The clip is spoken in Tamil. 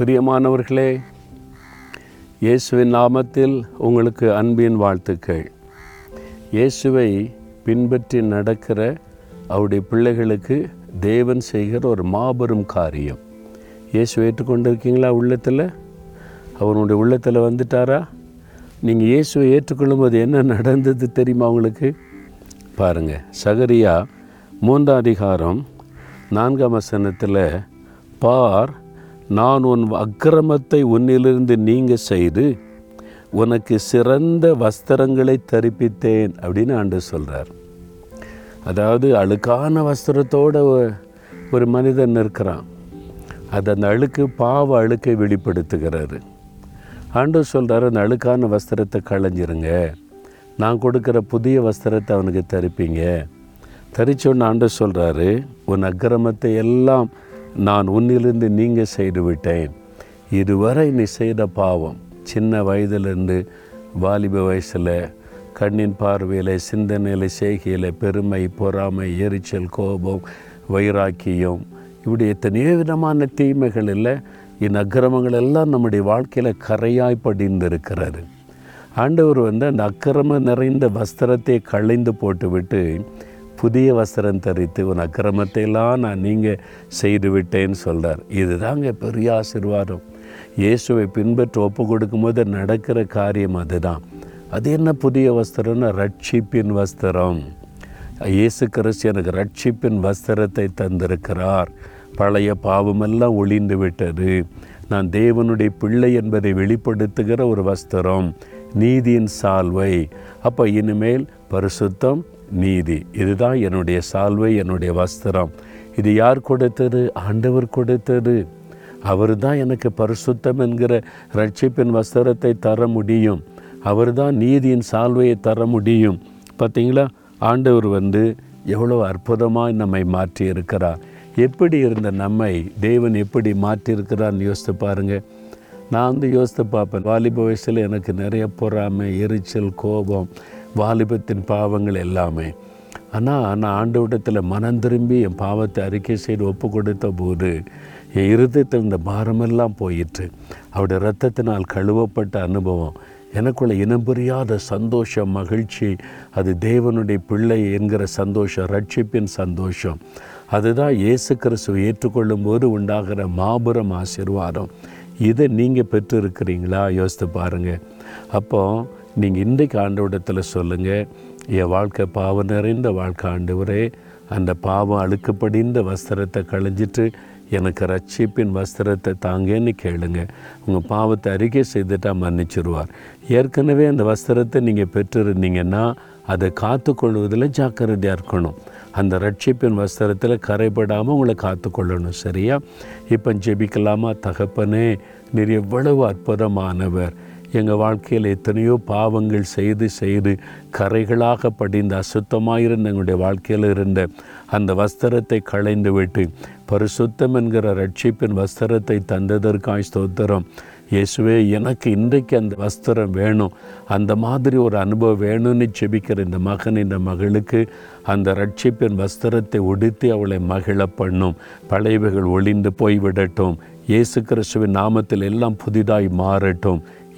பிரியமானவர்களே இயேசுவின் நாமத்தில் உங்களுக்கு அன்பின் வாழ்த்துக்கள். இயேசுவை பின்பற்றி நடக்கிற அவருடைய பிள்ளைகளுக்கு தேவன் செய்கிற ஒரு மாபெரும் காரியம். இயேசு ஏற்றுக்கொண்டிருக்கீங்களா உள்ளத்தில்? அவருடைய உள்ளத்தில் வந்துட்டாரா? நீங்கள் இயேசுவை ஏற்றுக்கொள்ளும்போது என்ன நடந்தது தெரியுமா உங்களுக்கு? பாருங்கள் சகரியா மூன்றாம் அதிகாரம் நான்காம் வசனத்தில் பார் நான் உன் அக்கிரமத்தை உன்னிலிருந்து நீங்க செய்து உனக்கு சிறந்த வஸ்திரங்களை தரிப்பித்தேன் அப்படின்னு ஆண்டு சொல்கிறார் அதாவது அழுக்கான வஸ்திரத்தோட ஒரு மனிதன் இருக்கிறான் அது அந்த அழுக்கு பாவ அழுக்கை வெளிப்படுத்துகிறாரு ஆண்டு சொல்கிறாரு அந்த அழுக்கான வஸ்திரத்தை களைஞ்சிருங்க. நான் கொடுக்குற புதிய வஸ்திரத்தை அவனுக்கு தரிப்பீங்க. தரிச்சோன்னு ஆண்டு சொல்கிறாரு உன் அக்கிரமத்தை எல்லாம் நான் உன்னிலிருந்து நீங்க செய்து விட்டேன் இதுவரை நீ செய்த பாவம் சின்ன வயதிலிருந்து வாலிப வயசில் கண்ணின் பார்வையில் சிந்தனையில் செய்கையில் பெருமை பொறாமை எரிச்சல் கோபம் வைராக்கியம் இப்படி எத்தனையோ விதமான தீமைகள் இல்லை இந்த அக்கிரமங்கள் எல்லாம் நம்முடைய வாழ்க்கையில் கரையாய் படிந்திருக்கிறாரு ஆண்டவர் வந்து அந்த அக்கிரமம் நிறைந்த வஸ்திரத்தை களைந்து போட்டுவிட்டு புதிய வஸ்திரம் தரித்து உன் அக்கிரமத்தை எல்லாம் நான் நீங்கள் செய்து விட்டேன்னு சொல்கிறார் இதுதாங்க பெரிய ஆசிர்வாதம். இயேசுவை பின்பற்றி ஒப்பு கொடுக்கும்போது நடக்கிற காரியம் அதுதான். அது என்ன புதிய வஸ்திரம்னா ரட்சிப்பின் வஸ்திரம். இயேசு கிறிஸ்து எனக்கு ரட்சிப்பின் வஸ்திரத்தை தந்திருக்கிறார். பழைய பாவமெல்லாம் ஒளிந்து விட்டது. நான் தேவனுடைய பிள்ளை என்பதை வெளிப்படுத்துகிற ஒரு வஸ்திரம் நீதியின் சால்வை. அப்போ இனிமேல் பரிசுத்தம் நீதி. இதுதான் என்னுடைய சால்வை என்னுடைய வஸ்திரம். இது யார் கொடுத்தது? ஆண்டவர் கொடுத்தது. அவர் தான் எனக்கு பரிசுத்தம் என்கிற ரட்சிப்பின் வஸ்திரத்தை தர முடியும். அவர் தான் நீதியின் சால்வையை தர முடியும். பார்த்தீங்களா? ஆண்டவர் வந்து எவ்வளோ அற்புதமாக நம்மை மாற்றி இருக்கிறார் எப்படி இருந்த நம்மை தேவன் எப்படி மாற்றியிருக்கிறான்னு யோசித்து பாருங்கள் நான் வந்து யோசித்து பார்ப்பேன். வாலிப வயசில் எனக்கு நிறைய பொறாமை எரிச்சல் கோபம் வாலிபத்தின் பாவங்கள் எல்லாமே. ஆனால் நான் ஆண்டவட்டத்தில் மனம் திரும்பி என் பாவத்தை அறிக்கை செய்து ஒப்பு கொடுத்த போது என் இருதயத்தில் இந்த பாரமெல்லாம் போயிட்டு அவருடைய இரத்தத்தினால் கழுவப்பட்ட அனுபவம் எனக்குள்ள இனம் புரியாத சந்தோஷம் மகிழ்ச்சி அது தேவனுடைய பிள்ளை என்கிற சந்தோஷம் ரட்சிப்பின் சந்தோஷம். அதுதான் இயேசு கிறிஸ்துவை ஏற்றுக்கொள்ளும் போது உண்டாகிற மாபுரம் ஆசீர்வாதம். இதை நீங்கள் பெற்றிருக்கிறீங்களா? யோசித்து பாருங்கள் அப்போது நீங்கள் இன்றைக்கு ஆண்டவிடத்தில் சொல்லுங்கள் என் வாழ்க்கை பாவம் நிறைந்த வாழ்க்கை ஆண்டவரே அந்த பாவம் அழுக்கப்படிந்த வஸ்திரத்தை களைஞ்சிட்டு எனக்கு ரட்சிப்பின் வஸ்திரத்தை தாங்கன்னு கேளுங்க. உங்கள் பாவத்தை அறிக்கை செய்துட்டா மன்னிச்சிருவார். ஏற்கனவே அந்த வஸ்திரத்தை நீங்கள் பெற்றிருந்தீங்கன்னா அதை காத்துக்கொள்வதில் ஜாக்கிரதையாக இருக்கணும். அந்த ரட்சிப்பின் வஸ்திரத்தில் கரைபடாமல் உங்களை காத்துக்கொள்ளணும் சரியா? இப்போ ஜெபிக்கலாமா தகப்பனே நீர் எவ்வளவு அற்புதமானவர். எங்கள் வாழ்க்கையில் எத்தனையோ பாவங்கள் செய்து செய்து கரைகளாக படிந்த அசுத்தமாயிருந்த எங்களுடைய வாழ்க்கையில் இருந்த அந்த வஸ்திரத்தை களைந்து விட்டு பரிசுத்தம் என்கிற ரட்சிப்பின் வஸ்திரத்தை தந்ததற்காய் ஸ்தோத்திரம். இயேசுவே எனக்கு இன்றைக்கு அந்த வஸ்திரம் வேணும். அந்த மாதிரி ஒரு அனுபவம் வேணும்னு செபிக்கிற இந்த மகன் இந்த மகளுக்கு அந்த ரட்சிப்பின் வஸ்திரத்தை உடுத்தி அவளை மகிழ பண்ணும். பழையவைகள் ஒளிந்து போய்விடட்டும். இயேசு கிறிஸ்துவின் நாமத்தில் எல்லாம் புதிதாய் மாறட்டும்.